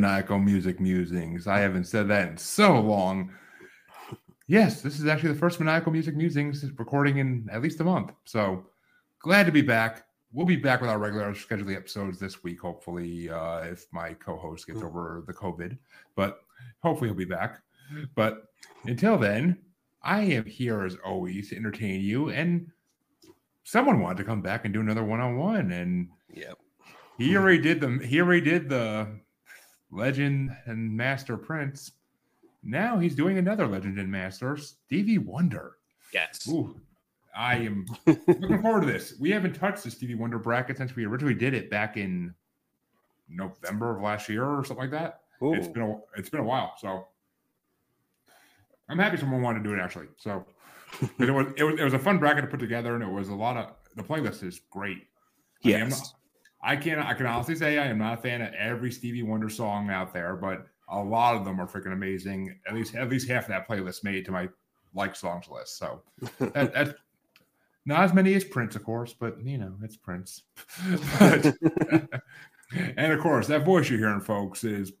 Maniacal Music Musings. I haven't said that in so long. Yes, this is actually the first Maniacal Music Musings recording in at least a month. So glad to be back. We'll be back with our regular scheduled episodes this week, hopefully, uh, if my co host gets over the COVID. But hopefully he'll be back. But until then, I am here as always to entertain you. And someone wanted to come back and do another one on one. And Yep. he already did the he already did the legend and master prince. Now he's doing another legend and master, Stevie Wonder. Yes. Ooh, I am looking forward to this. We haven't touched the Stevie Wonder bracket since we originally did it back in November of last year or something like that. It's Ooh. been a, it's been a while, so I'm happy someone wanted to do it actually. So it was, it was it was a fun bracket to put together, and it was a lot of the playlist is great. I mean, I'm Yes. not- I can't. I can honestly say I am not a fan of every Stevie Wonder song out there, but a lot of them are freaking amazing. At least at least half of that playlist made to my like songs list. So that, that's not as many as Prince, of course, but you know it's Prince. But- and of course, that voice you're hearing, folks, is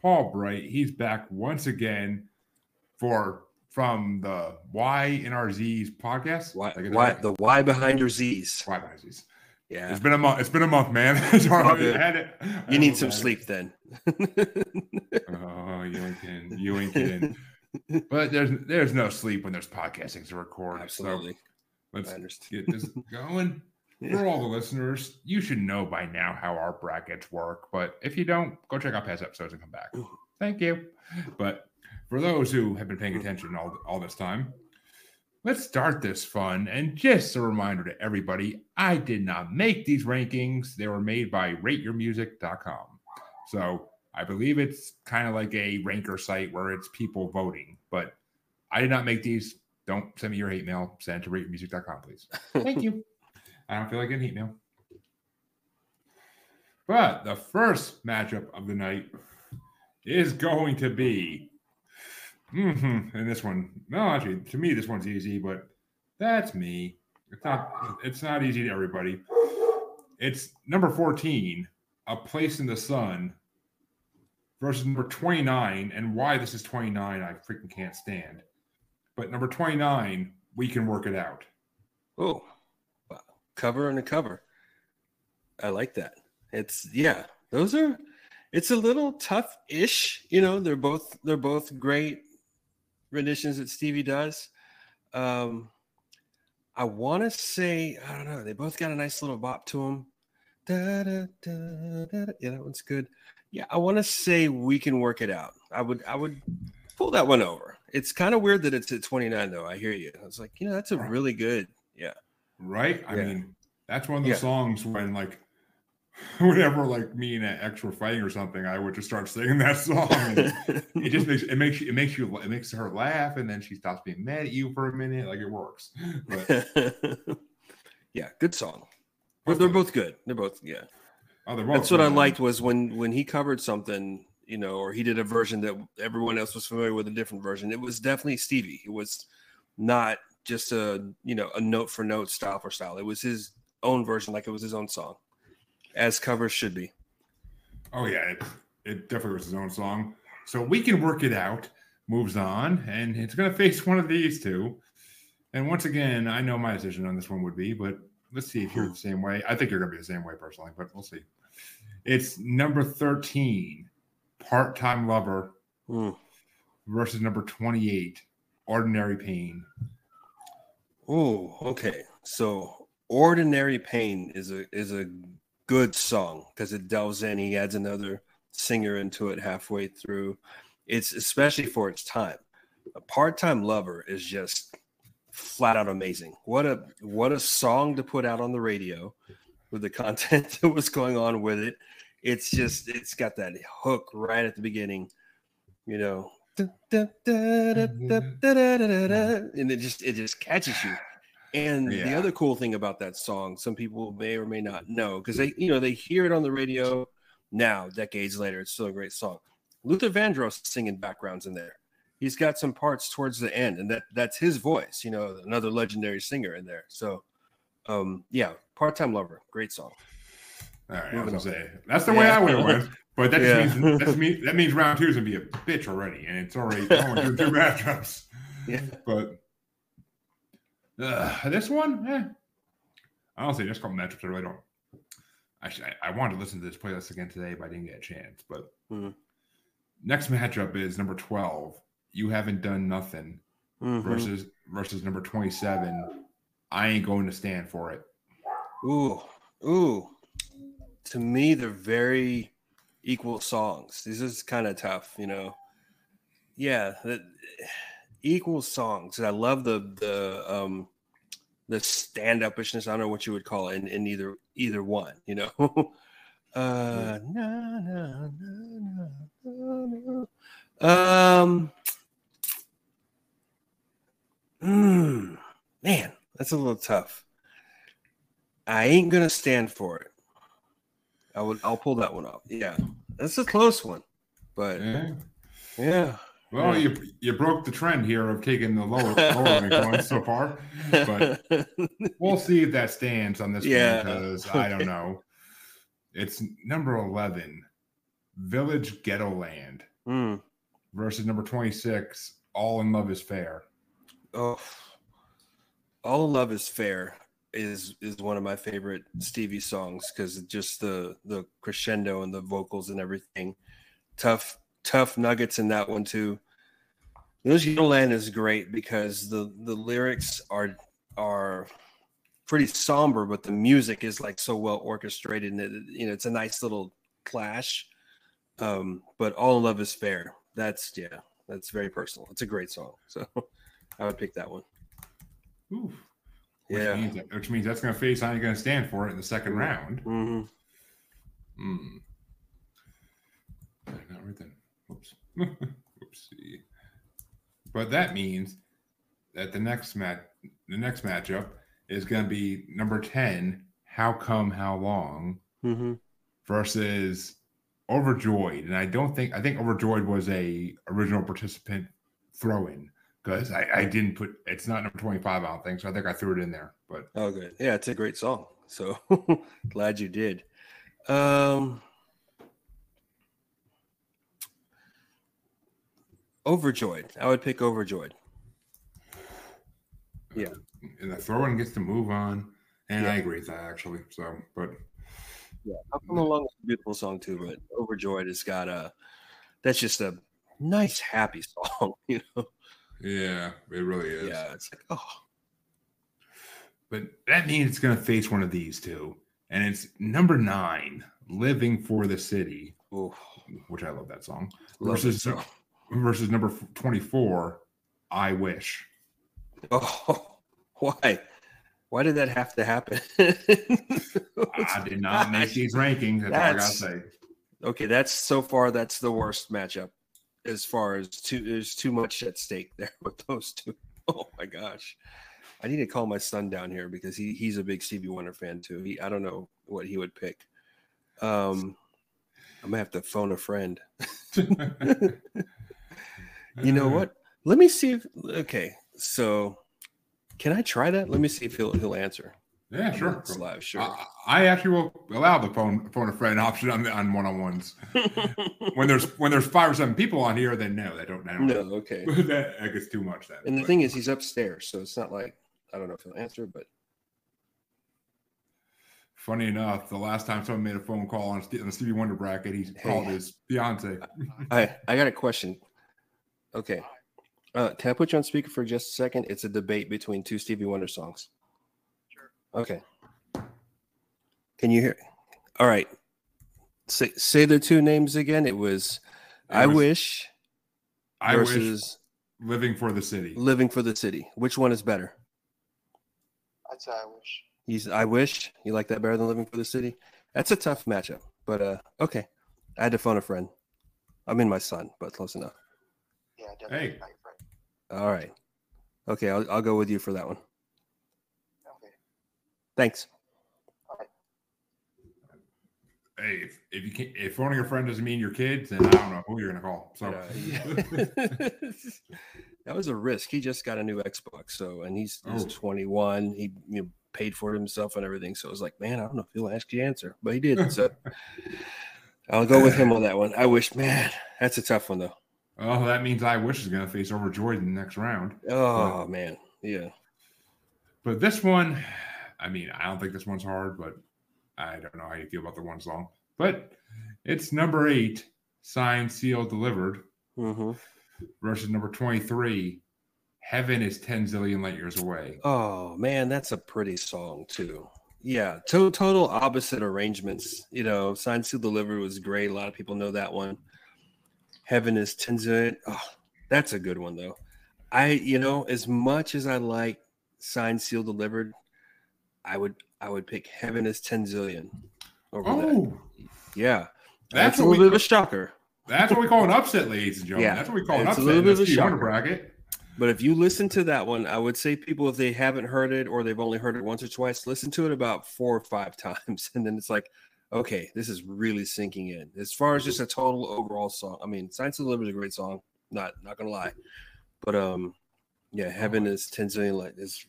Paul Bright. He's back once again for from the Y in our Z's podcast. Why, Did I get that why the why behind your Z's? Why behind Z's. Yeah. It's been a month. It's been a month, man. So I all good. had it- You need some it. sleep then. Oh, you ain't kidding. You ain't kidding. but there's there's no sleep when there's podcasting to record. Absolutely. So let's get this going. Yeah. For all the listeners, you should know by now how our brackets work. But if you don't, go check out past episodes and come back. Thank you. But for those who have been paying attention all, all this time, let's start this fun. And just a reminder to everybody I did not make these rankings, they were made by rateyourmusic.com. So I believe it's kind of like a ranker site where it's people voting. But I did not make these. Don't send me your hate mail. Send it to rateyourmusic.com, please. Thank you. I don't feel like getting hate mail. But the first matchup of the night is going to be. Mhm, and this one, no, actually, to me, this one's easy, but that's me. It's not. It's not easy to everybody. It's number fourteen, "A Place in the Sun," versus number twenty-nine, and why this is twenty-nine, I freaking can't stand. But number twenty-nine, "We Can Work It Out." Oh, wow. Cover and a cover. I like that. It's yeah, those are it's a little tough-ish. You know, they're both they're both great renditions that Stevie does. Um I want to say, I don't know, they both got a nice little bop to them. Da, da, da. Yeah, that one's good. Yeah, I want to say we can work it out. I would I would pull that one over. It's kind of weird that it's at 29 though. I hear you. I was like, you know, that's a really good. Yeah. right? I Yeah. mean, that's one of the Yeah. songs when like whenever like me and an ex were fighting or something, I would just start singing that song. it just makes it makes you it makes you it makes her laugh, and then she stops being mad at you for a minute. Like it works. But yeah, good song. But they're both good. They're both yeah. oh, they're both That's what I liked was when when he covered something, you know, or he did a version that everyone else was familiar with a different version. It was definitely Stevie. It was not just a you know a note for note style for style. It was his own version, like it was his own song, as covers should be. Oh yeah, it, it definitely was his own song. So we can work it out. Moves on, and it's going to face one of these two. And once again, I know my decision on this one would be, but let's see if you're the same way. I think you're going to be the same way personally, but we'll see. It's number thirteen, part-time lover, Mm. versus number twenty-eight, ordinary pain. Oh, okay. So ordinary pain is a is a good song because it delves in. He adds another singer into it halfway through. It's especially for its time. A part-time lover is just flat out amazing. What a what a song to put out on the radio with the content that was going on with it. It's just it's got that hook right at the beginning, you know. Mm-hmm. And it just it just catches you. And the other cool thing about that song, some people may or may not know, because they, you know, they hear it on the radio now, decades later. It's still a great song. Luther Vandross singing backgrounds in there. He's got some parts towards the end, and that that's his voice. You know, another legendary singer in there. So, um, yeah, part time lover, great song. All right, I was say that's the way Yeah. I would have went, but that Yeah. means that's that means round two is gonna that's me that means round two is gonna be a bitch already, and it's already only through two matchups. Yeah. But uh, this one, eh, honestly, a couple matchups I really don't. Actually, I, I wanted to listen to this playlist again today, but I didn't get a chance. But Mhm. next matchup is number twelve. You haven't done nothing Mhm. versus versus number twenty-seven. I ain't going to stand for it. Ooh, ooh. To me, they're very equal songs. This is kind of tough, you know. Yeah, the, equal songs. And I love the the um the stand upishness. I don't know what you would call it in, in either either one, you know. uh na, na, na, na, na. um mm, man, that's a little tough. I ain't gonna stand for it. I would. I'll pull that one off. Yeah, that's a close one, but Yeah. yeah. Well, Yeah. you you broke the trend here of taking the lower lower ones so far. But we'll see if that stands on this Yeah, one because I don't know. It's number eleven, Village Ghetto Land Mm, versus number twenty six, All in Love is Fair. oh, all in love is fair is is one of my favorite Stevie songs because just the the crescendo and the vocals and everything. Tough, tough nuggets in that one too. Those Land is great because the the lyrics are are pretty somber, but the music is like so well orchestrated, and it, you know it's a nice little clash. Um, but All Love is Fair. That's yeah, that's very personal. It's a great song, so I would pick that one. Oof. Which Yeah. means which means that's gonna face I ain't gonna stand for it in the second round. hmm Hmm. Not right then. Whoops. Whoopsie. But that means that the next match, the next matchup is going to be number ten. How come? How long? hmm Versus Overjoyed, and I don't think I think Overjoyed was a original participant throw-in because I, I didn't put it's not number twenty-five. I don't think so. I think I threw it in there, but Oh, good. Yeah, it's a great song. So glad you did. Um, Overjoyed. I would pick Overjoyed. Yeah. And the throw-in gets to move on, and I agree with that actually. So, but Yeah, How Come Along with a beautiful song too, but Overjoyed has got a. That's just a nice, happy song. You know. yeah, it really is. Yeah, it's like oh, But that means it's going to face one of these two. And it's number nine, Living for the City, ooh, which I love that song, love it versus, so. Versus number 24, I Wish. Oh, why? Why did that have to happen? I did not make these rankings. That's, all I got to say. Okay, that's so far that's the worst matchup as far as too there's too much at stake there with those two. Oh my gosh. I need to call my son down here because he he's a big Stevie Wonder fan too. He I don't know what he would pick. Um I'm gonna have to phone a friend. You know mm-hmm. what? Let me see if okay. So can I try that? Let me see if he'll he'll answer. Yeah, sure. It's live, sure. I, I actually will allow the phone phone a friend option on on one on ones. When there's when there's five or seven people on here, then no, they don't. They don't no, okay. that, that gets too much. Then. And the But- thing is, he's upstairs, so it's not like I don't know if he'll answer, but Funny enough, the last time someone made a phone call on, on the Stevie Wonder bracket, he called his fiance. I I got a question. Okay, uh, can I put you on speaker for just a second? It's a debate between two Stevie Wonder songs. Sure. Okay. Can you hear? All right. Say say the two names again. It was It I was wish I wish versus living for the city. living for the city. Which one is better? I'd say I wish. He's I wish you like that better than living for the city. That's a tough matchup, but uh, okay. I had to phone a friend. I mean my son, but close enough. Yeah, definitely Hey. not your. All right. Okay, I'll, I'll go with you for that one. Okay. Thanks. Hey, if, if you can't, if phoning a friend doesn't mean your kids, then I don't know who you're gonna call. So Yeah. that was a risk. He just got a new Xbox, so and he's, he's Oh. 21. He you know, paid for it himself and everything. So I was like, man, I don't know if he'll ask you answer, but he did. So I'll go with him on that one. I wish, man, that's a tough one though. Oh, that means I wish is going to face Overjoyed in the next round. Oh but, man, yeah. But this one, I mean, I don't think this one's hard, but I don't know how you feel about the one song. But it's number eight, signed, sealed, delivered, mm-hmm. versus number twenty-three, Heaven is 10 zillion light years away. Oh man, that's a pretty song too. Yeah, to- total opposite arrangements. You know, Signed Seal Delivered was great. A lot of people know that one. Heaven is 10 zillion. Oh, that's a good one though. I, you know, as much as I like Signed Seal Delivered, I would I would pick Heaven is 10 zillion over oh, that. Yeah. That's, that's a little bit of a shocker. That's what we call an upset, ladies and gentlemen. Yeah, that's what we call an upset. A little bit of a shocker. bracket. But if you listen to that one, I would say people, if they haven't heard it or they've only heard it once or twice, listen to it about four or five times. And then it's like, okay, this is really sinking in. As far as just a total overall song, I mean, Signed Sealed Delivered is a great song. Not not gonna lie. But um, yeah, Heaven is 10 zillion light is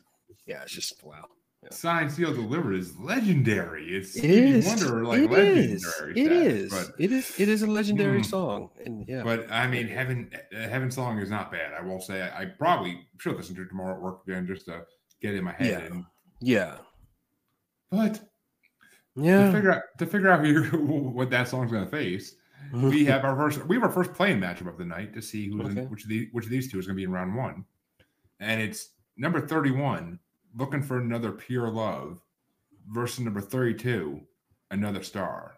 yeah, it's just wow. Yeah. Signed, sealed, delivered is legendary. It's it is. Wonder, like, it is. It is. But, it is. It is a legendary mm, song. And yeah. But I mean, heaven, uh, heaven song is not bad. I will say. I, I, probably should listen to it tomorrow at work again just to get in my head. Yeah. And, yeah. But yeah, to figure out to figure out who, what that song's going to face, we have our first we have our first playing matchup of the night to see who's okay. in, which of the which of these two is going to be in round one, and it's number thirty one looking for another pure love versus number 32 another star.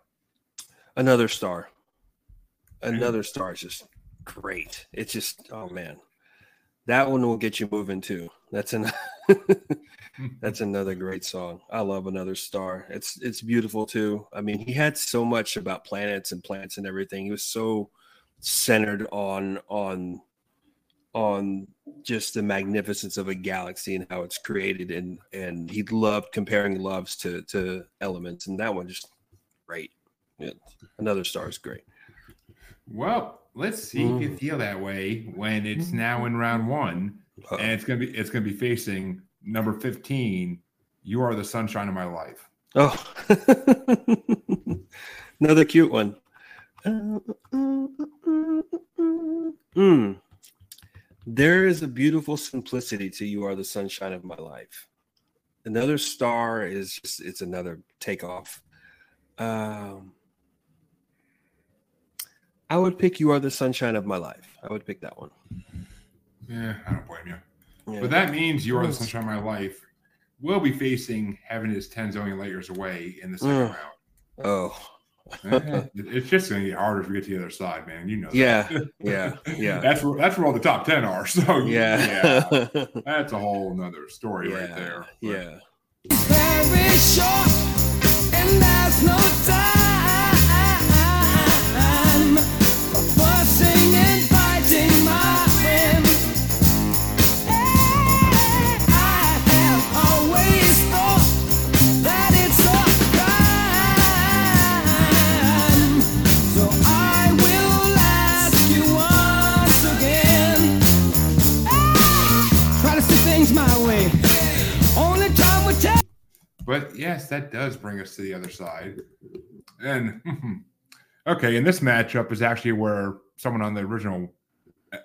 Another star. Another star is just great. It's just oh man. That one will get you moving too that's an that's another great song. I love another star. It's it's beautiful too. I mean he had so much about planets and plants and everything. He was so centered on on on just the magnificence of a galaxy and how it's created. And and he loved comparing loves to to elements. And that one just great. Yeah. another star is great. Well let's see mm. if you mm. feel that way when it's now in round one Uh-oh. and it's gonna be it's gonna be facing number 15 you are the sunshine of my life oh another cute one mm. There is a beautiful simplicity to you are the sunshine of my life. Another star is just it's another takeoff. Um I would pick you are the sunshine of my life. I would pick that one. Yeah, I don't blame you. Yeah. But that means you are the sunshine of my life. We'll be facing heaven is 10 zillion light years away in the second round. Oh, it's just going to get harder if we get to the other side, man. You know. Yeah, yeah, yeah. that's where that's where all the top ten are. So yeah, yeah that's a whole nother story yeah, right there. But, yeah. But yes, that does bring us to the other side. And okay, and this matchup is actually where someone on the original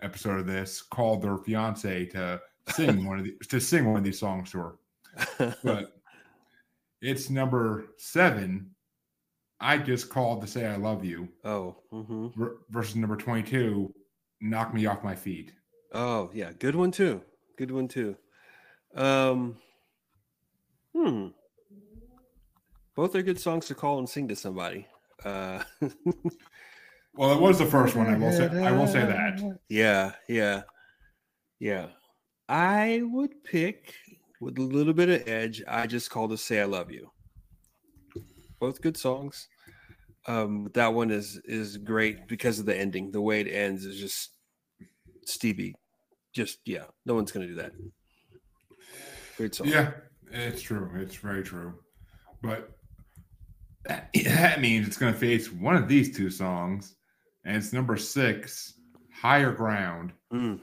episode of this called their fiance to sing one of the to sing one of these songs to her. But it's number seven. I just called to say I love you. Oh, mm-hmm. versus number twenty-two. Knock me off my feet. Oh yeah, good one too. Good one too. Um, hmm. Both are good songs to call and sing to somebody. Uh, well, it was the first one. I will say. I will say that. Yeah, yeah, yeah. I would pick with a little bit of edge. I just call to say I love you. Both good songs. Um, that one is is great because of the ending. The way it ends is just Stevie. Just yeah, no one's gonna do that. Great song. Yeah, it's true. It's very true. But that means it's going to face one of these two songs, and it's number six, Higher Ground, mm.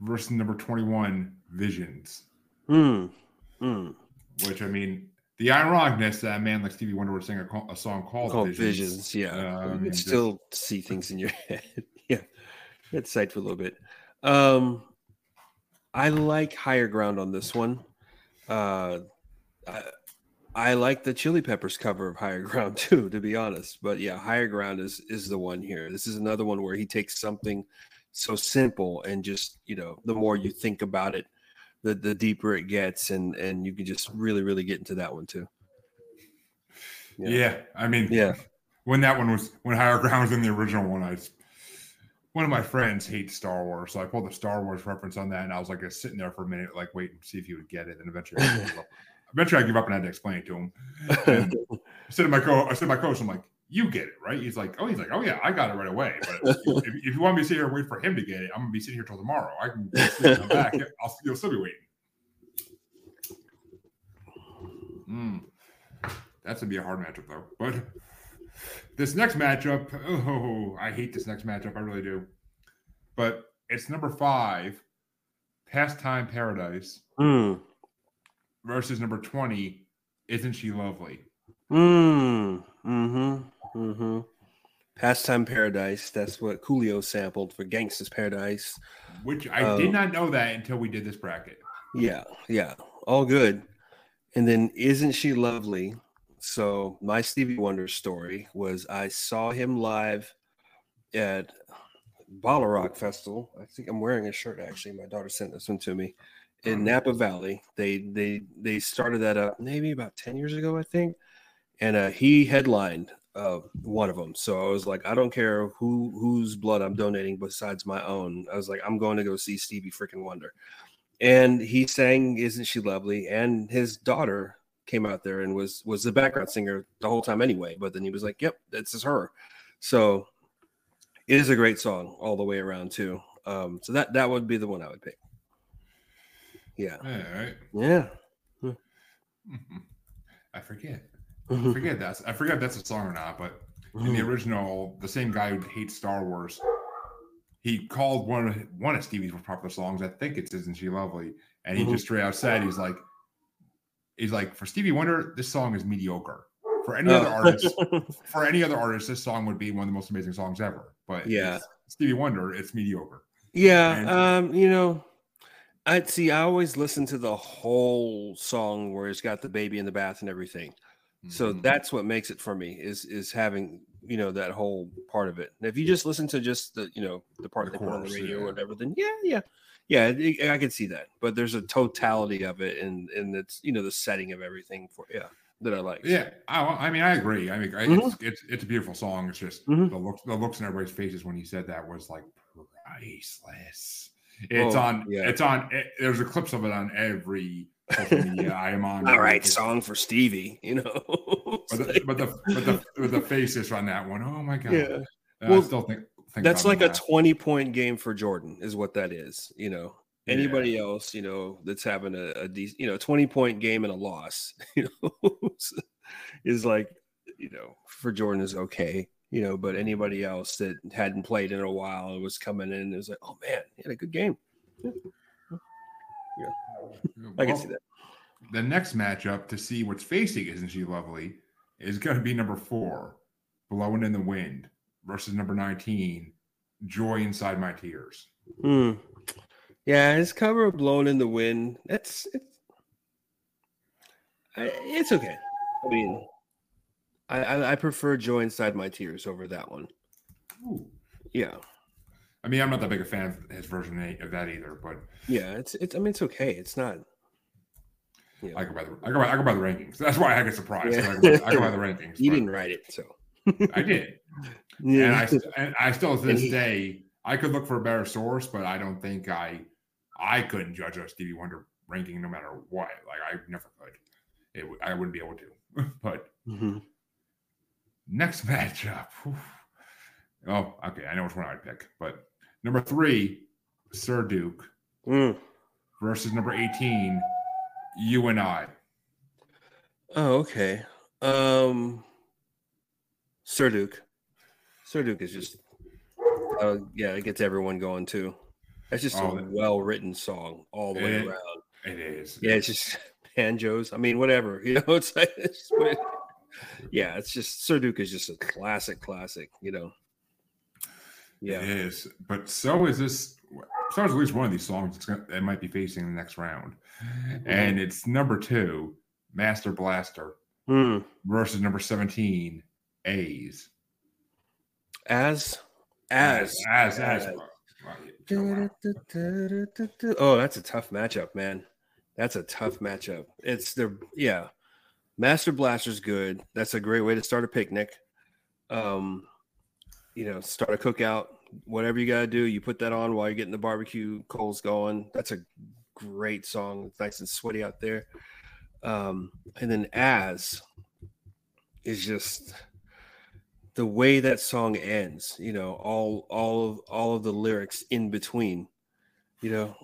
versus number 21, Visions. Mm. Mm. which I mean, the ironicness that a man like Stevie Wonder would sing a, a song called, Called Visions. visions, yeah. I mean, can just- still see things in your head. yeah, it's sight for a little bit. Um, I like higher ground on this one. Uh, I, I like the Chili Peppers cover of Higher Ground too, to be honest. But yeah, Higher Ground is is the one here. This is another one where he takes something so simple and just you know, the more you think about it, the the deeper it gets, and and you can just really really get into that one too. Yeah. I mean, Yeah. when that one was when Higher Ground was in the original one, I one of my friends hates Star Wars, so I pulled the Star Wars reference on that, and I was like just sitting there for a minute, like waiting to see if he would get it, and eventually, I gave up. eventually, I give up and I had to explain it to him. And I said to my co, I said to my coach, I'm like, "You get it, right?" He's like, "Oh, he's like, oh yeah, I got it right away." But if, if you want me to sit here and wait for him to get it, I'm gonna be sitting here till tomorrow. I can come back. I'll you'll still be waiting. Mm. That's gonna be a hard matchup though. But this next matchup, oh, I hate this next matchup. I really do. But it's number five, Pastime Paradise Mm. Versus number 20, Isn't She Lovely? Mm. Mm-hmm. Mm-hmm. Pastime Paradise. That's what Coolio sampled for Gangsta's Paradise. Which I Oh. did not know that until we did this bracket. Yeah, yeah. All good. And then Isn't She Lovely? So my Stevie Wonder story was I saw him live at BottleRock Festival. I think I'm wearing a shirt actually. My daughter sent this one to me in Napa Valley. They they they started that up maybe about 10 years ago, I think. And uh, he headlined uh, one of them. So I was like, I don't care who whose blood I'm donating besides my own. I was like, I'm going to go see Stevie freaking Wonder. And he sang "Isn't She Lovely?" And his daughter came out there and was was the background singer the whole time anyway. But then he was like, "Yep, this is her." So it is a great song all the way around too. Um, so that that would be the one I would pick. Yeah, All right. yeah. Mhm. I forget. I forget that's I forget that's a song or not, but in the original, the same guy who hates Star Wars, he called one of one of Stevie's most popular songs. I think it's "Isn't She Lovely," and he Mhm. just straight out said, "He's like, he's like for Stevie Wonder, this song is mediocre. For any other artist, for any other artist, this song would be one of the most amazing songs ever. But Yeah. Stevie Wonder, it's mediocre. Yeah, And- um, you know, I see. I always listen to the whole song where it's got the baby in the bath and everything. So Mhm. that's what makes it for me is is having you know that whole part of it. And if you just listen to just the you know the part The put on the radio or whatever, then yeah, yeah, yeah, it- I can see that. But there's a totality of it, and and it's you know the setting of everything for yeah that I like. Yeah, I, I mean, I agree. I mean, I- Mhm. it's, it's it's a beautiful song. It's just Mhm. the looks the looks in everybody's faces when he said that was like priceless. It's Oh, on. yeah. It's on. It, there's a clips of it on every media I am on. All right, song for Stevie, you know. But the, but the but the but the faces on that one. Oh my god. yeah. Well, I still think, think that's like a 20 point game for Jordan is what that is you know Yeah. anybody else you know that's having a, a decent you know 20 point game and a loss you know is like you know for jordan is okay you know but anybody else that hadn't played in a while and was coming in it was like oh man he had a good game Yeah. i can see that The next matchup to see what's facing Isn't She Lovely is going to be number four, Blowing in the Wind versus number 19, Joy Inside My Tears. Hmm. yeah his cover of blown in the wind that's it's it's okay i mean I, I i prefer joy inside my tears over that one Ooh. yeah I mean, I'm not that big a fan of his version of that either, but Yeah, it's it's. I mean, it's okay. It's not. Yeah, I go by the I go by, I go by the rankings. That's why I get surprised. Yeah. I, go by, I go by the rankings. you didn't write it, so I did, and yeah. I and I still to this he- day I could look for a better source, but I don't think I I couldn't judge a Stevie Wonder ranking no matter what. Like I never could. It I wouldn't be able to. but Mhm. Next matchup. whew. Oh, okay. I know which one I'd pick. But number three, Sir Duke Mm. versus number 18, you and I. Oh, okay. Um, Sir Duke. Sir Duke is just. Uh, yeah, it gets everyone going too. That's just Oh, a well written song all the way around. It is. Yeah, it's just banjos. I mean, whatever. You know, it's like, it's it- yeah, it's just Sir Duke is just a classic, classic. You know. Yeah. It is, but so is this. So is at least one of these songs that might be facing the next round, and it's number two, Master Blaster Hmm. versus number seventeen, A's. As, as, as, as. as. Oh, that's a tough matchup, man. That's a tough matchup. It's the yeah. Master Blaster's good. That's a great way to start a picnic. Um, you know, start a cookout. Whatever you gotta do, you put that on while you're getting the barbecue coals going. That's a great song. It's nice and sweaty out there. Um, and then as is just the way that song ends, you know, all all of all of the lyrics in between, you know,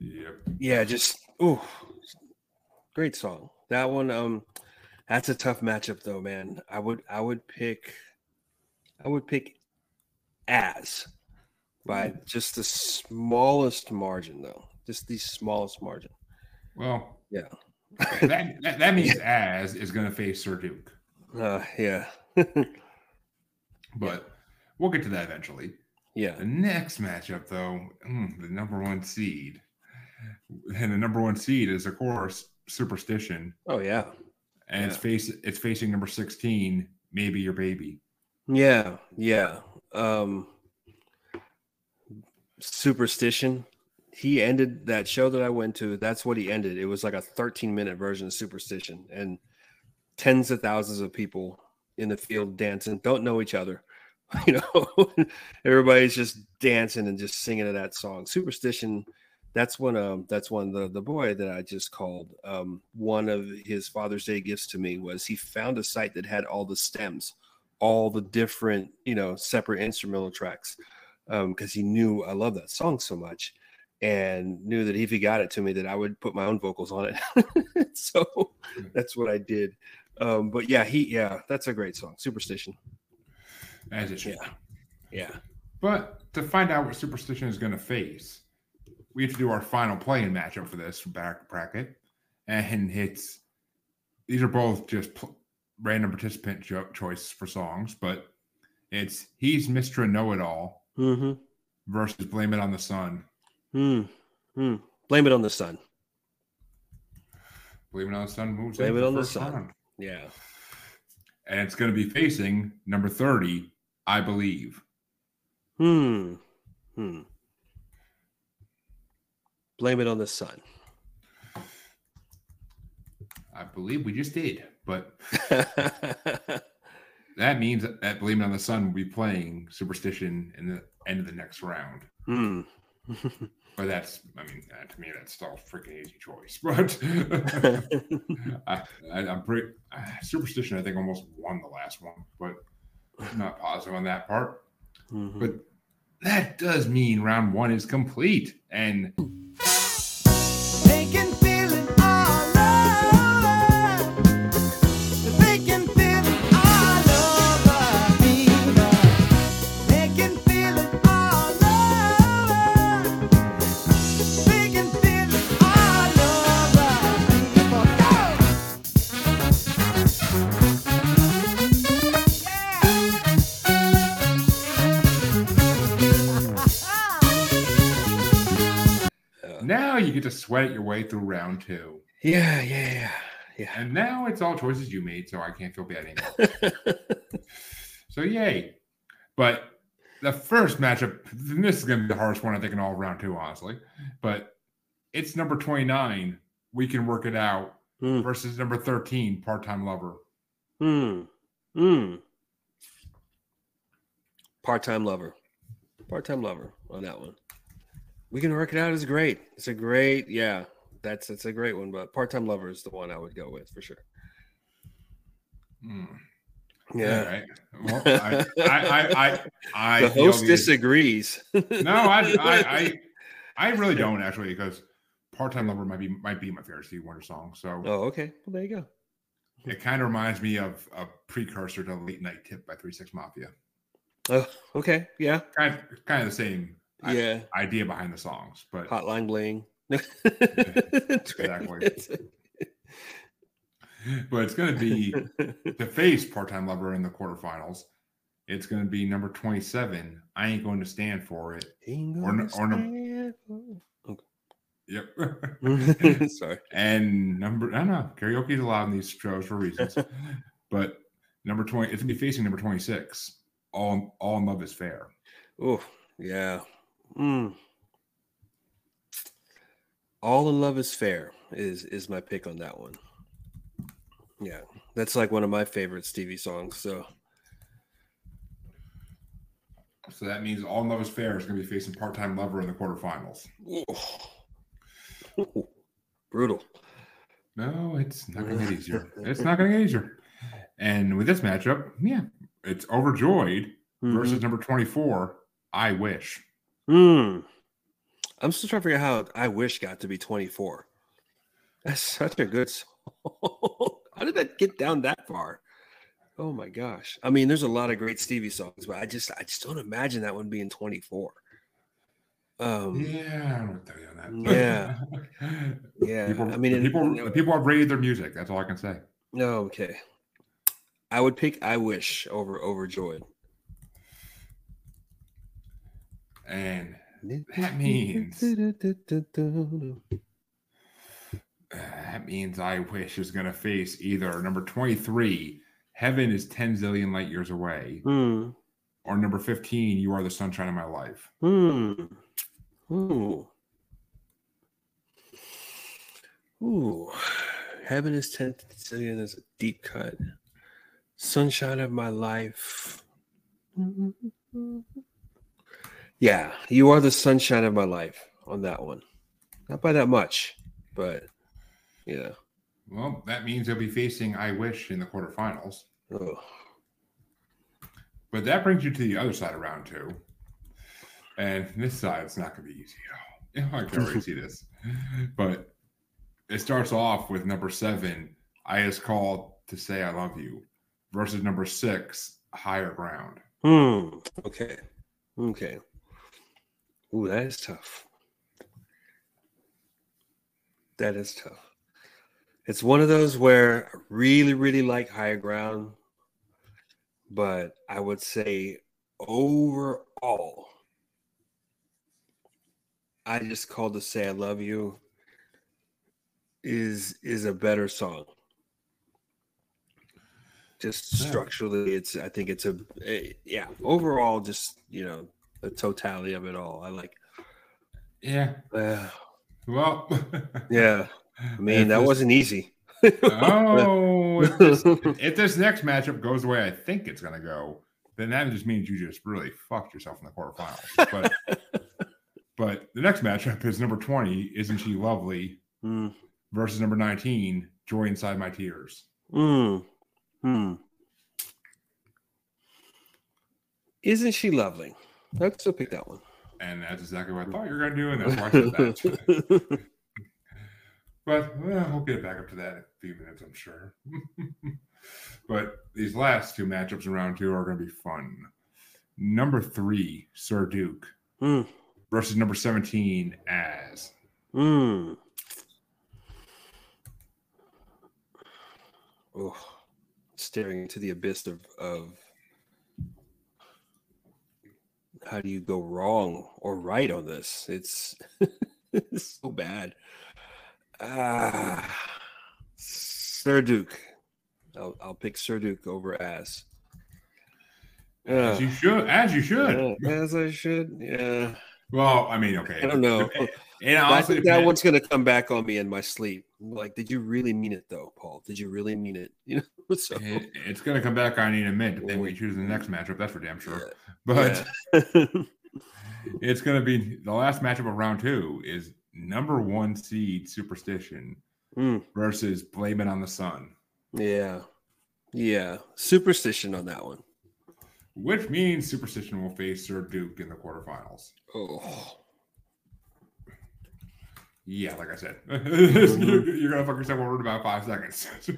Yep. yeah, just oh, great song. That one, um, that's a tough matchup though, man. I would I would pick, I would pick as by just the smallest margin though, just the smallest margin. Well, Yeah. that, that, that means as is going to face Sir Duke, Uh, yeah, but we'll get to that eventually. yeah. The next matchup, though, mm, the number one seed, and the number one seed is of course Superstition, Oh yeah, and it's Yeah. face it's facing number sixteen, maybe your baby. yeah, yeah. Um, Superstition. He ended that show that I went to. That's what he ended. It was like a 13 minute version of Superstition, and tens of thousands of people in the field dancing, don't know each other. You know, everybody's just dancing and just singing to that song. Superstition. That's when um that's when the the boy that I just called um one of his Father's Day gifts to me was he found a site that had all the stems, all the different you know separate instrumental tracks, um because he knew I love that song so much, and knew that if he got it to me that I would put my own vocals on it. so that's what I did. Um, but yeah, he yeah, that's a great song, Superstition. As it should. Yeah. Yeah. But to find out what Superstition is going to face, we have to do our final play-in matchup for this back bracket, and it's these are both just pl- random participant jo- choice for songs, but it's he's Mr. Know-It-All Mm-hmm. versus Blame It on the Sun. Hmm. Hmm. Blame it on the sun. Blame It on the Sun moves Blame It on the Sun. round. Yeah. and it's going to be facing number thirty, I believe. Hmm. Hmm. Blame it on the sun. I believe we just did, but that means that, Blame It on the Sun will be playing Superstition in the end of the next round. hmm. But that's, I mean, uh, to me, that's still a freaking easy choice. But I, I'm pretty uh, superstition. I think almost won the last one, but I'm not positive on that part. Mhm. But that does mean round one is complete, and get to sweat your way through round two. yeah, yeah, yeah, yeah. And now it's all choices you made, so I can't feel bad anymore. So yay. But the first matchup, and this is going to be the hardest one I think in all round two, honestly. But it's number 29. We can work it out Hmm. versus number 13, part time lover. Hmm. Hmm. Part-time lover. Part-time lover on that one. We can work it out is great. It's a great, yeah. That's it's a great one, but part-time lover is the one I would go with for sure. Hmm. Yeah. All right. Well, I, I, I, I, I the host disagrees. No, I, I, I, I really don't actually because part time lover might be might be my favorite Stevie Wonder song. So oh, okay. Well, there you go. it kind of reminds me of a precursor to Late Night Tip by Three Six Mafia. Oh, okay. Yeah. Kind of, kind of the same Yeah. idea behind the songs, but Hotline bling. Exactly. but it's going to be to face part-time lover in the quarterfinals. It's going to be number 27. I ain't going to stand for it. Ain't Or gonna or no- stand Yep. Sorry. and number I don't know. Karaoke is allowed in these shows for reasons. but number 20, it's gonna be facing number 26. All all in love is fair. Oh, yeah. Mm. All in love is fair is is my pick on that one. Yeah, that's like one of my favorite Stevie songs. So So that means all in love is fair is gonna be facing part-time lover in the quarterfinals. Ooh. brutal. No, it's not gonna get easier. It's not gonna get easier. And with this matchup, yeah, it's overjoyed versus number 24, I wish. Hmm. I'm still trying to figure out how I wish got to be 24. That's such a good song. how did that get down that far? Oh my gosh. I mean, there's a lot of great Stevie songs, but I just I just don't imagine that one being 24. Um Yeah, I don't know what to tell you that. Yeah. yeah. people, I mean and- people, you know- people have rated their music. That's all I can say. No, okay. I would pick I wish over overjoyed. And that means that means I wish is going to face either number 23, Heaven is 10 zillion light years away, Hmm. or number 15, You Are the Sunshine of My Life. Hmm. Ooh. Ooh. Heaven is 10 zillion is a deep cut. Sunshine of my life. Yeah, you are the sunshine of my life on that one. Not by that much, but yeah. Well, that means they'll be facing I Wish in the quarterfinals. Oh. But that brings you to the other side of round two. And this side, it's not going to be easy at all. I can already see this. But it starts off with number seven, I is called to say I love you, versus number six, higher ground. Hmm. Okay. Okay. Ooh, that is tough. That is tough. It's one of those where I really, really like higher ground, but I would say overall, I just called to say I love you is is a better song. Just structurally, it's I think it's a eh, yeah. Overall, just you know the totality of it all. I like. Yeah. Uh, Well, yeah, I mean If that this- wasn't easy. Oh, if this, if this next matchup goes the way I think it's going to go, then that just means you just really fucked yourself in the quarterfinals. But but the next matchup is number 20, Isn't She Lovely, Mm, versus number 19, Joy Inside My Tears. mm, hmm. Isn't she lovely? I'd still pick that one. And that's exactly what I thought you were going to do. And that's why I said that. But well, we'll get back up to that in a few minutes, I'm sure. but these last two matchups in round two are going to be fun. Number three, Sir Duke Mm, versus number 17, As. mm. Oh, staring into the abyss of, of how do you go wrong or right on this? It's, it's so bad. Ah, Sir Duke. I'll, I'll pick Sir Duke over As. As you should, as you should. Yeah, as I should. Yeah. Well, I mean, okay. I don't know. And I honestly, think that one's gonna come back on me in my sleep. Like, did you really mean it though, Paul? Did you really mean it? You know, so it- it's going to come back on you in a minute, depending what you choose in the next matchup. That's for damn sure. But yeah. it's going to be the last matchup of round two is number one seed Superstition Mm, versus Blame It on the Sun, yeah, yeah, superstition on that one. which means Superstition will face Sir Duke in the quarterfinals. Oh, Yeah, like I said, you're, you're going to fuck yourself over in about five seconds.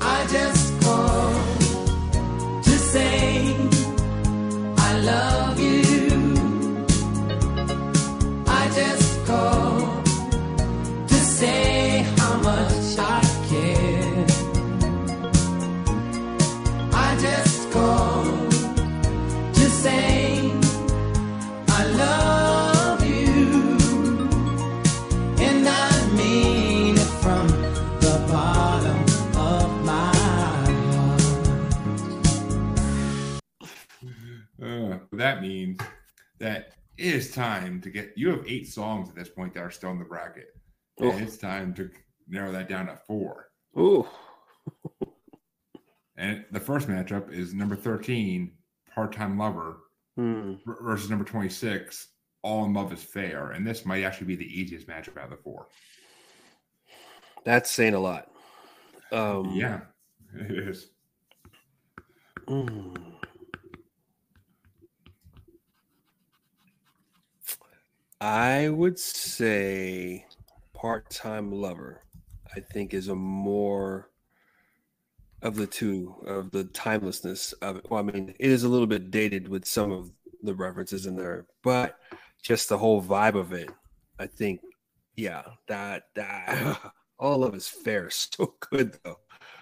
I just that means that it is time to get. You have eight songs at this point that are still in the bracket, and it's time to narrow that down to four. Ooh. And the first matchup is number thirteen, Part Time Lover, Hmm. versus number twenty-six, All in Love is Fair, and this might actually be the easiest matchup out of the four. That's saying a lot. Um, yeah, it is. mm. I would say part time lover, I think, is a more of the two of the timelessness of it. Well, I mean, it is a little bit dated with some of the references in there, but just the whole vibe of it, I think, yeah, that that all of is fair, so good though.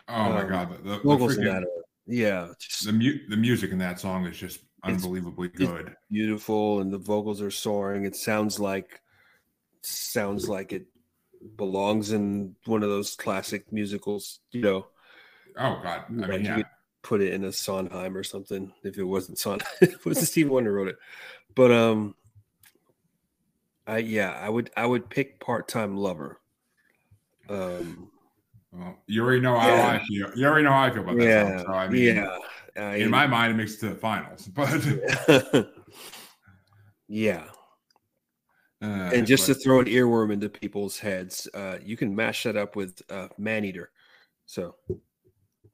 Oh my Um, god, the, the, the, freaking- yeah, just the, mu- the music in that song is just unbelievably it's- good. beautiful and the vocals are soaring. It sounds like sounds like it belongs in one of those classic musicals, you know. Oh god, I mean, yeah, put it in a Sondheim or something if it wasn't Sondheim. it was Steve Wonder wrote it. But um I yeah, I would I would pick part-time lover. Um well, you already know how Yeah. I feel. You already know how I feel about that yeah, song. So I mean, yeah. I, in my mind, it makes it to the finals. But yeah. uh, and just to throw an earworm into people's heads, uh, you can mash that up with uh, man eater. So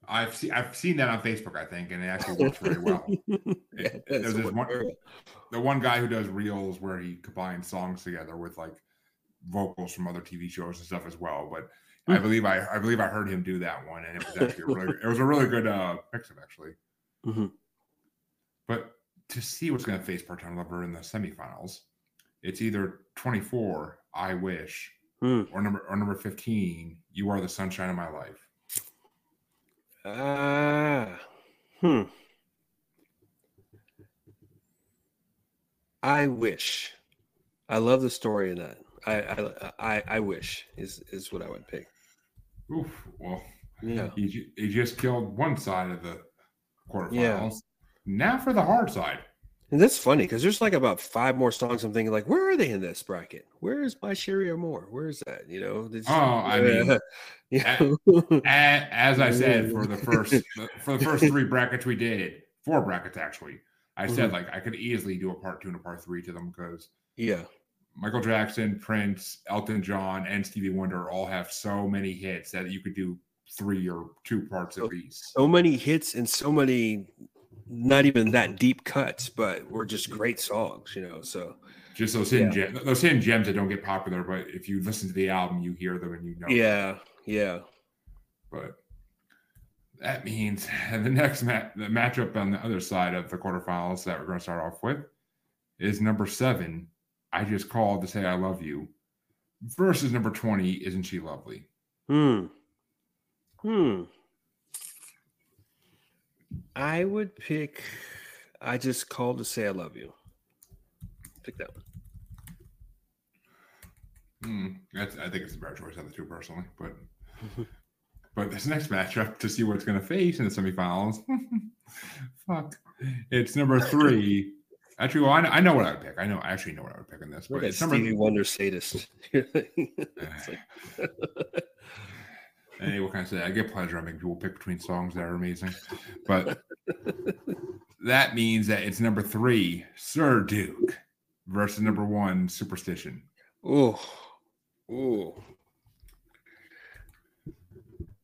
I've seen I've seen that on Facebook, I think, and it actually works very well. It- that's there's this one, the one guy who does reels where he combines songs together with like vocals from other TV shows and stuff as well. But I Hmm. believe I I believe I heard him do that one, and it was actually a really it was a really good uh mix up actually. Mhm. But to see what's going to face part time lover in the semifinals, it's either 24, I wish, Hmm. or number or number 15, you are the sunshine of my life. Ah, hmm. I wish. I love the story in that. I I I, I wish is is what I would pick. Oof. Well, Yeah. he, he just killed one side of the quarterfinals. Yeah. Now for the hard side. And that's funny because there's like about five more songs. I'm thinking like, where are they in this bracket? Where is my Cherie Amour? Where is that? You know? It's- Oh, I mean, yeah. A- As I said for the first for the first three brackets we did, four brackets actually, I Mm-hmm. said like I could easily do a part two and a part three to them because yeah. Michael Jackson, Prince, Elton John, and Stevie Wonder all have so many hits that you could do three or two parts So- least. so many hits and so many not even that deep cuts, but were just great songs, you know. So Just those hidden gems, those hidden gems that don't get popular, but if you listen to the album, you hear them and you know. them. yeah, yeah. But that means the next mat the matchup on the other side of the quarterfinals that we're going to start off with is number seven. I just called to say I love you versus number 20. Isn't she lovely? Hmm. Hmm. I would pick I just called to say I love you. Pick that one. Hmm, that's, I think it's a better choice of the two personally, but but this next matchup to see what it's going to face in the semifinals. fuck, it's number three. Actually, well, I know, I know what I would pick. I know, I actually know what I would pick in this, Look but at it's number. Stevie Wonder sadist. It's like- Hey, what can I say? I get pleasure in making people pick between songs that are amazing, but that means that it's number three, Sir Duke, versus number one, Superstition. Ooh. Ooh.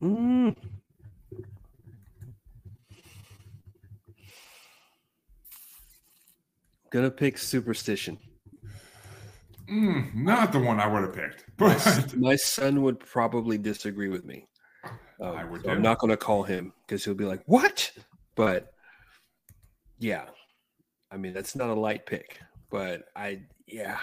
Mm. Gonna pick Superstition. Mm, not the one I would have picked, My, but my son would probably disagree with me. Um, I would so I'm not gonna call him because he'll be like, "What?" But yeah, I mean that's not a light pick, but I yeah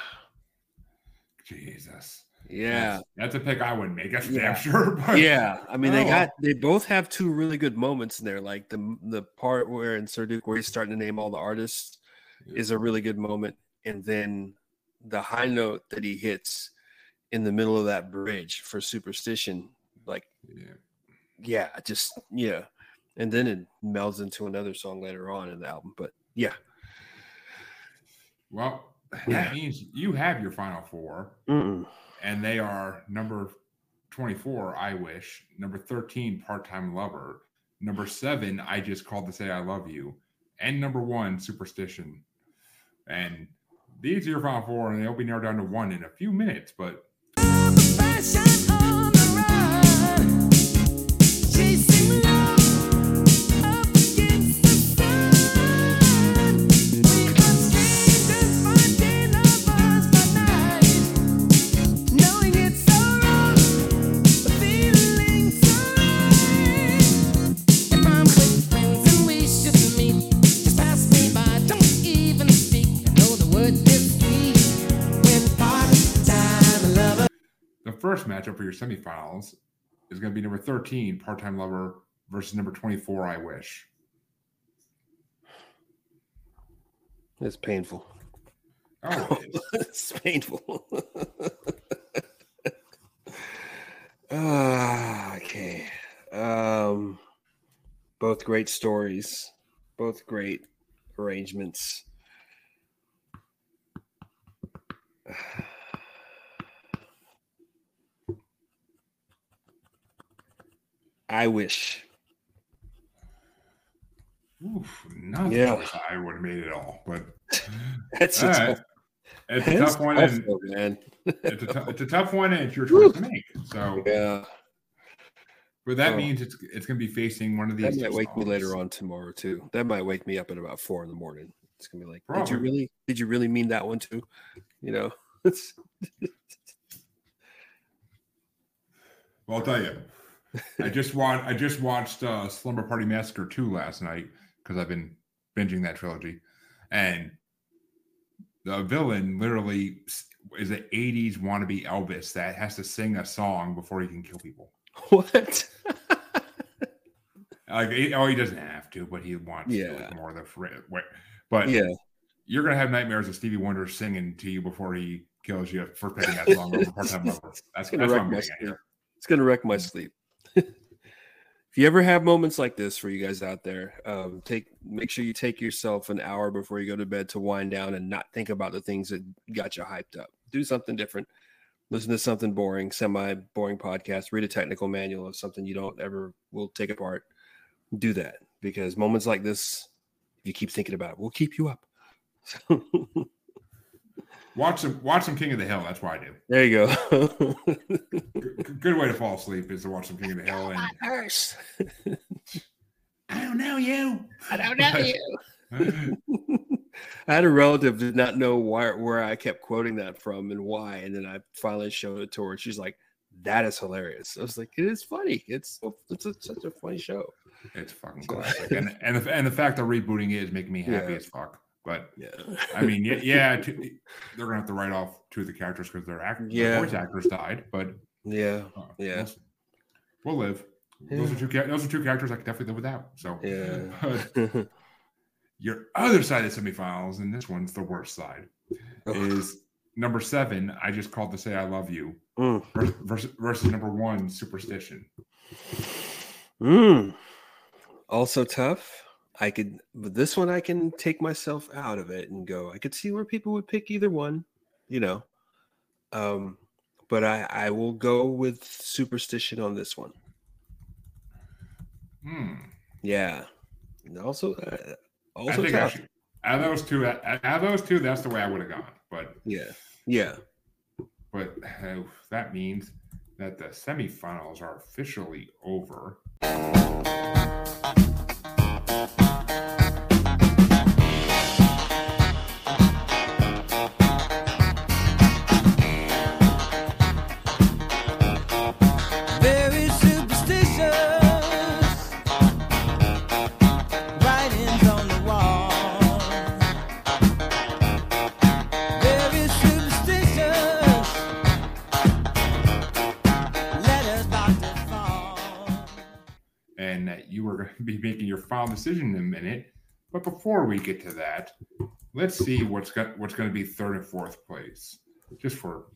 Jesus, yeah that's, that's a pick I wouldn't make. That's Yeah. damn sure. But yeah. I mean they Oh. got they both have two really good moments in there. Like the the part where in Sir Duke where he's starting to name all the artists is a really good moment, and then the high note that he hits in the middle of that bridge for Superstition, like yeah. yeah, just yeah. And then it melds into another song later on in the album. But yeah, Well, Yeah. that means you have your final four, Mm-mm. and they are number 24, I Wish, number 13, Part Time Lover, number seven, I Just Called to Say I Love You, and number one, Superstition. And these are your final four, and they'll be narrowed down to one in a few minutes, but chasing first matchup for your semifinals is going to be number 13, Part Time Lover, versus number 24, I Wish. It's painful. Oh, it it's painful. Ah, okay. Um, both great stories, both great arrangements. I wish. Oof, not Yeah. I would have made it all, but That's all a right. tough, it's a tough one, tough and though, man. it's a, it's a tough one, and it's your choice to make. So, Yeah, but that Oh. means it's it's going to be facing one of these. that might wake me later on tomorrow too. That might wake me up at about four in the morning. It's gonna be like, did you really? Did you really mean that one too? You know, Well, I'll tell you, I just watched I just watched uh, Slumber Party Massacre two last night because I've been binging that trilogy, and the villain literally is an '80s wannabe Elvis that has to sing a song before he can kill people. what? Like, he- oh, he doesn't have to, but he wants to. Yeah. Like, more of the fr- But yeah, you're gonna have nightmares of Stevie Wonder singing to you before he kills you for picking that song over part-time lover. That's, gonna that's what wreck I'm my getting at sleep. here. it's gonna wreck my sleep. If you ever have moments like this for you guys out there, um, take make sure you take yourself an hour before you go to bed to wind down and not think about the things that got you hyped up. Do something different. Listen to something boring, semi boring podcast. Read a technical manual of something you don't ever will take apart. Do that because moments like this, if you keep thinking about it, will keep you up. Watch some watch some King of the Hill. That's what I do. there you go. Good, good way to fall asleep is to watch some King of the Hill. And Nurse. I don't know you. I don't know you. Uh-huh. I had a relative did not know why, where I kept quoting that from and why, and then I finally showed it to her. She's like, "That is hilarious." I was like, "It is funny. It's it's a, such a funny show." it's fucking classic, and and the, and the fact that rebooting it is making me happy Yeah. as fuck. But Yeah, I mean, yeah, yeah they're gonna have to write off two of the characters because their act, Yeah. voice actors died. But yeah, uh, Yeah. we'll, we'll live. Those are two. Those are two characters I could definitely live without. So yeah. But your other side of the semifinals, and this one's the worst side, is number seven. I just called to say I love you Mm. versus, versus, versus number one, superstition. Mm. Also tough. I could, but this one I can take myself out of it and go. I could see where people would pick either one, you know. Um, but I I will go with superstition on this one. Hmm. Yeah. And also, uh, I also think tough. actually, out of those two, out of those two, that's the way I would have gone. But yeah. Yeah. but uh, that means that the semifinals are officially over. Decision in a minute. But before we get to that, let's see what's got what's going to be third and fourth place, just for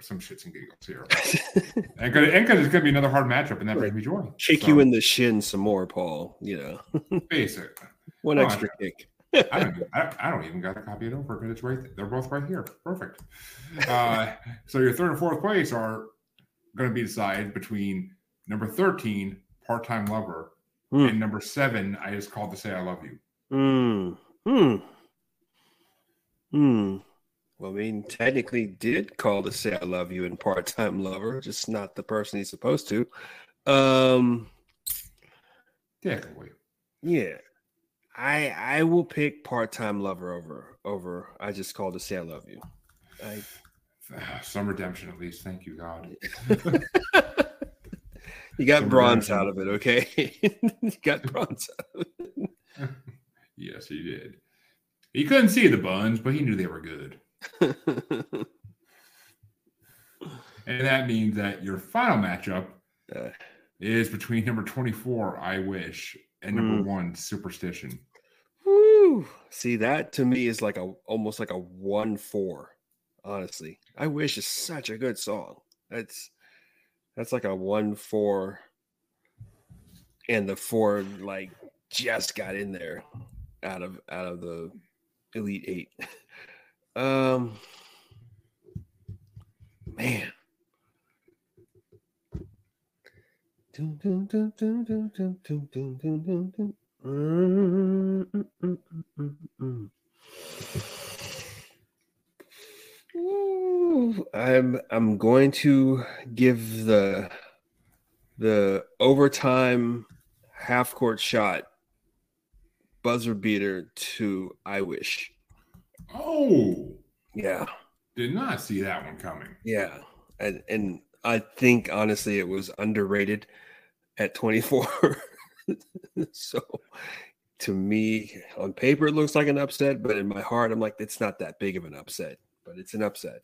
some shits and giggles here. and because it's going to be another hard matchup, and that brings me joy. Kick So, you in the shin some more, Paul. You know, basic. one Oh, extra kick. I don't, even- I, I don't even got a copy of it over because it's right. They're both right here. Perfect. Uh, so your third and fourth place are going to be decided between number thirteen, part time lover, Hmm. and number seven. I just called to say I love you. Hmm. Hmm. Hmm. Well, I mean, technically, did call to say I love you in part time lover, just not the person he's supposed to. Um. Technically, Yeah. I I will pick part time lover over over. I just called to say I love you. I some redemption at least. Thank you, God. you got bronze out of it, okay? you got bronze out of Yes, he did. He couldn't see the buns, but he knew they were good. And that means that your final matchup Uh, is between number 24, I Wish, and number one, Superstition. Woo. See, that to me is like a almost like a one four. Honestly, I wish is such a good song. That's that's like a one four, and the four like just got in there out of out of the elite eight. Um, man. Ooh, I'm I'm going to give the the overtime half court shot buzzer beater to I wish. Oh, Yeah. did not see that one coming. Yeah. And and I think honestly it was underrated at 24. so to me, on paper it looks like an upset, but in my heart, I'm like, it's not that big of an upset, but it's an upset.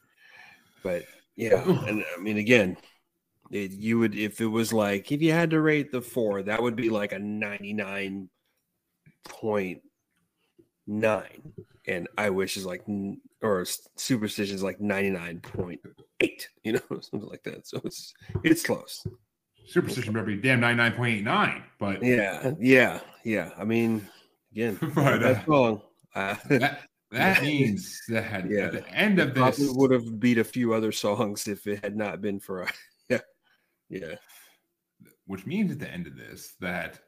But yeah, and I mean again, it, you would if it was like if you had to rate the four, that would be like a 99.9. And I wish is like or superstition is like 99.8, you know, something like that. So it's it's close. Superstition better be damn 99.89. But Yeah, yeah, yeah. I mean, again, But, that uh, song. Uh, that, that means that Yeah. at the end of it probably this, would have beat a few other songs if it had not been for a yeah, yeah, which means at the end of this, that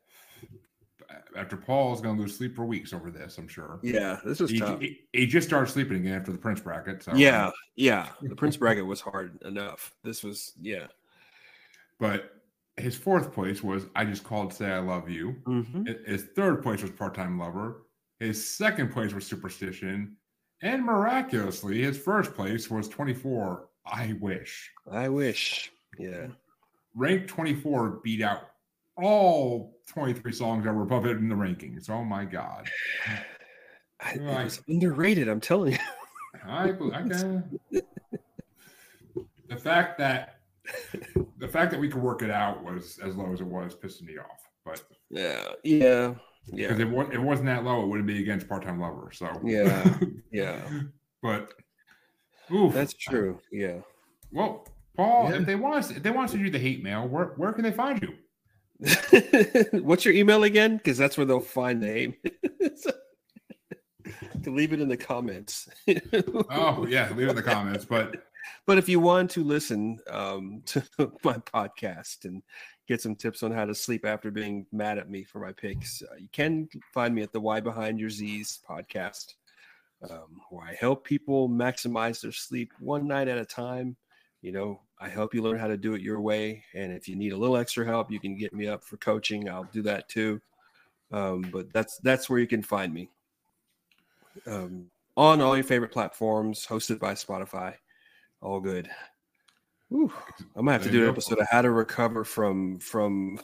after Paul's going to lose sleep for weeks over this, I'm sure. yeah. This was He, tough. he, he just started sleeping again after the Prince bracket. So Yeah, yeah. The Prince bracket was hard enough. This was yeah. But his fourth place was I just called to say I love you. Mhm. His third place was part time lover. His second place was superstition. And miraculously, his first place was 24. I wish. I wish. Yeah. Rank 24 beat out all 23 songs that were above it in the rankings. Oh my God. I, it was underrated. I'm telling you. I, I. The fact that the fact that we could work it out was as low as it was pissing me off. But Yeah. Yeah. Yeah. because it, it wasn't that low, it wouldn't be against part time lover. So Yeah. Yeah. but oof, That's true. Yeah. Well, Paul, Yeah. if they want us, if they want us to do the hate mail, where where can they find you? What's your email again? Because that's where they'll find the name. to leave it in the comments. Oh yeah, leave it in the comments. But But if you want to listen um, to my podcast and get some tips on how to sleep after being mad at me for my picks, uh, you can find me at the Why Behind Your Z's podcast, um, where I help people maximize their sleep one night at a time. You know, I help you learn how to do it your way. And if you need a little extra help, you can get me up for coaching. I'll do that too. Um, but that's that's where you can find me. Um, on all your favorite platforms, hosted by Spotify. All good. Whew. I might have to There do an episode of how to recover from from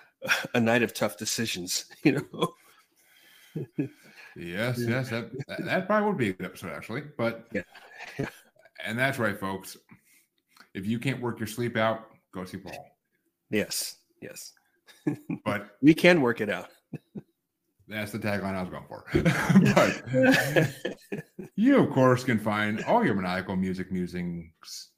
a night of tough decisions. You know. yes, yes, that, that that probably would be a good episode actually. But Yeah. and that's right, folks. If you can't work your sleep out, go see Paul. Yes. Yes. But We can work it out. that's the tagline I was going for. but You, of course, can find all your maniacal music musings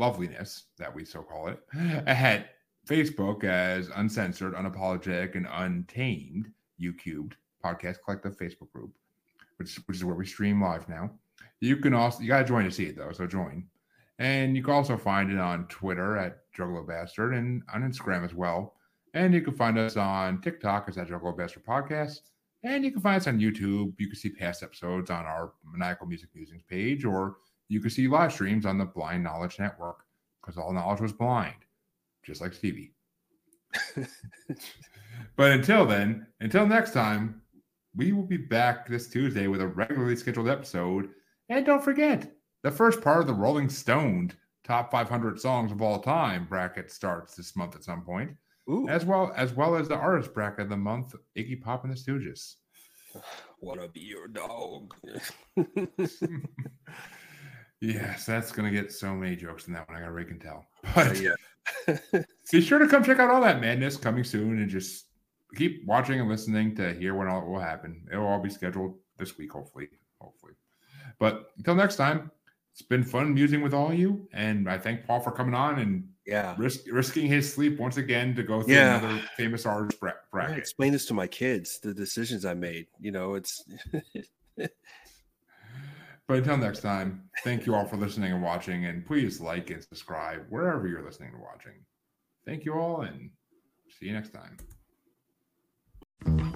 loveliness, that we so call it, at Facebook as uncensored, unapologetic, and untamed, you cubed. Podcast Collective Facebook group, which which is where we stream live now. You can also you gotta join to see it though, so join. And you can also find it on Twitter at Juggalo Bastard and on Instagram as well. And you can find us on TikTok as at Juggalo Bastard Podcast. And you can find us on YouTube. You can see past episodes on our Maniacal Music Musings page, or you can see live streams on the Blind Knowledge Network because all knowledge was blind, just like Stevie. but until then, until next time, we will be back this Tuesday with a regularly scheduled episode. And don't forget, the first part of the Rolling Stoned top 500 songs of all time bracket starts this month at some point, Ooh, as well as well as the artist bracket of the month, Iggy Pop and the Stooges. wanna be your dog. yes, that's gonna get so many jokes in that one. I gotta rake and tell. Oh, but yeah. be sure to come check out all that madness coming soon and just keep watching and listening to hear when all will happen. It will all be scheduled this week, hopefully. Hopefully. But until next time, it's been fun musing with all of you. And I thank Paul for coming on and yeah. risk, risking his sleep once again to go through Yeah. another famous artist I bracket. explain this to my kids, the decisions I made. You know, it's But until next time, thank you all for listening and watching. And please like and subscribe wherever you're listening and watching. Thank you all and see you next time.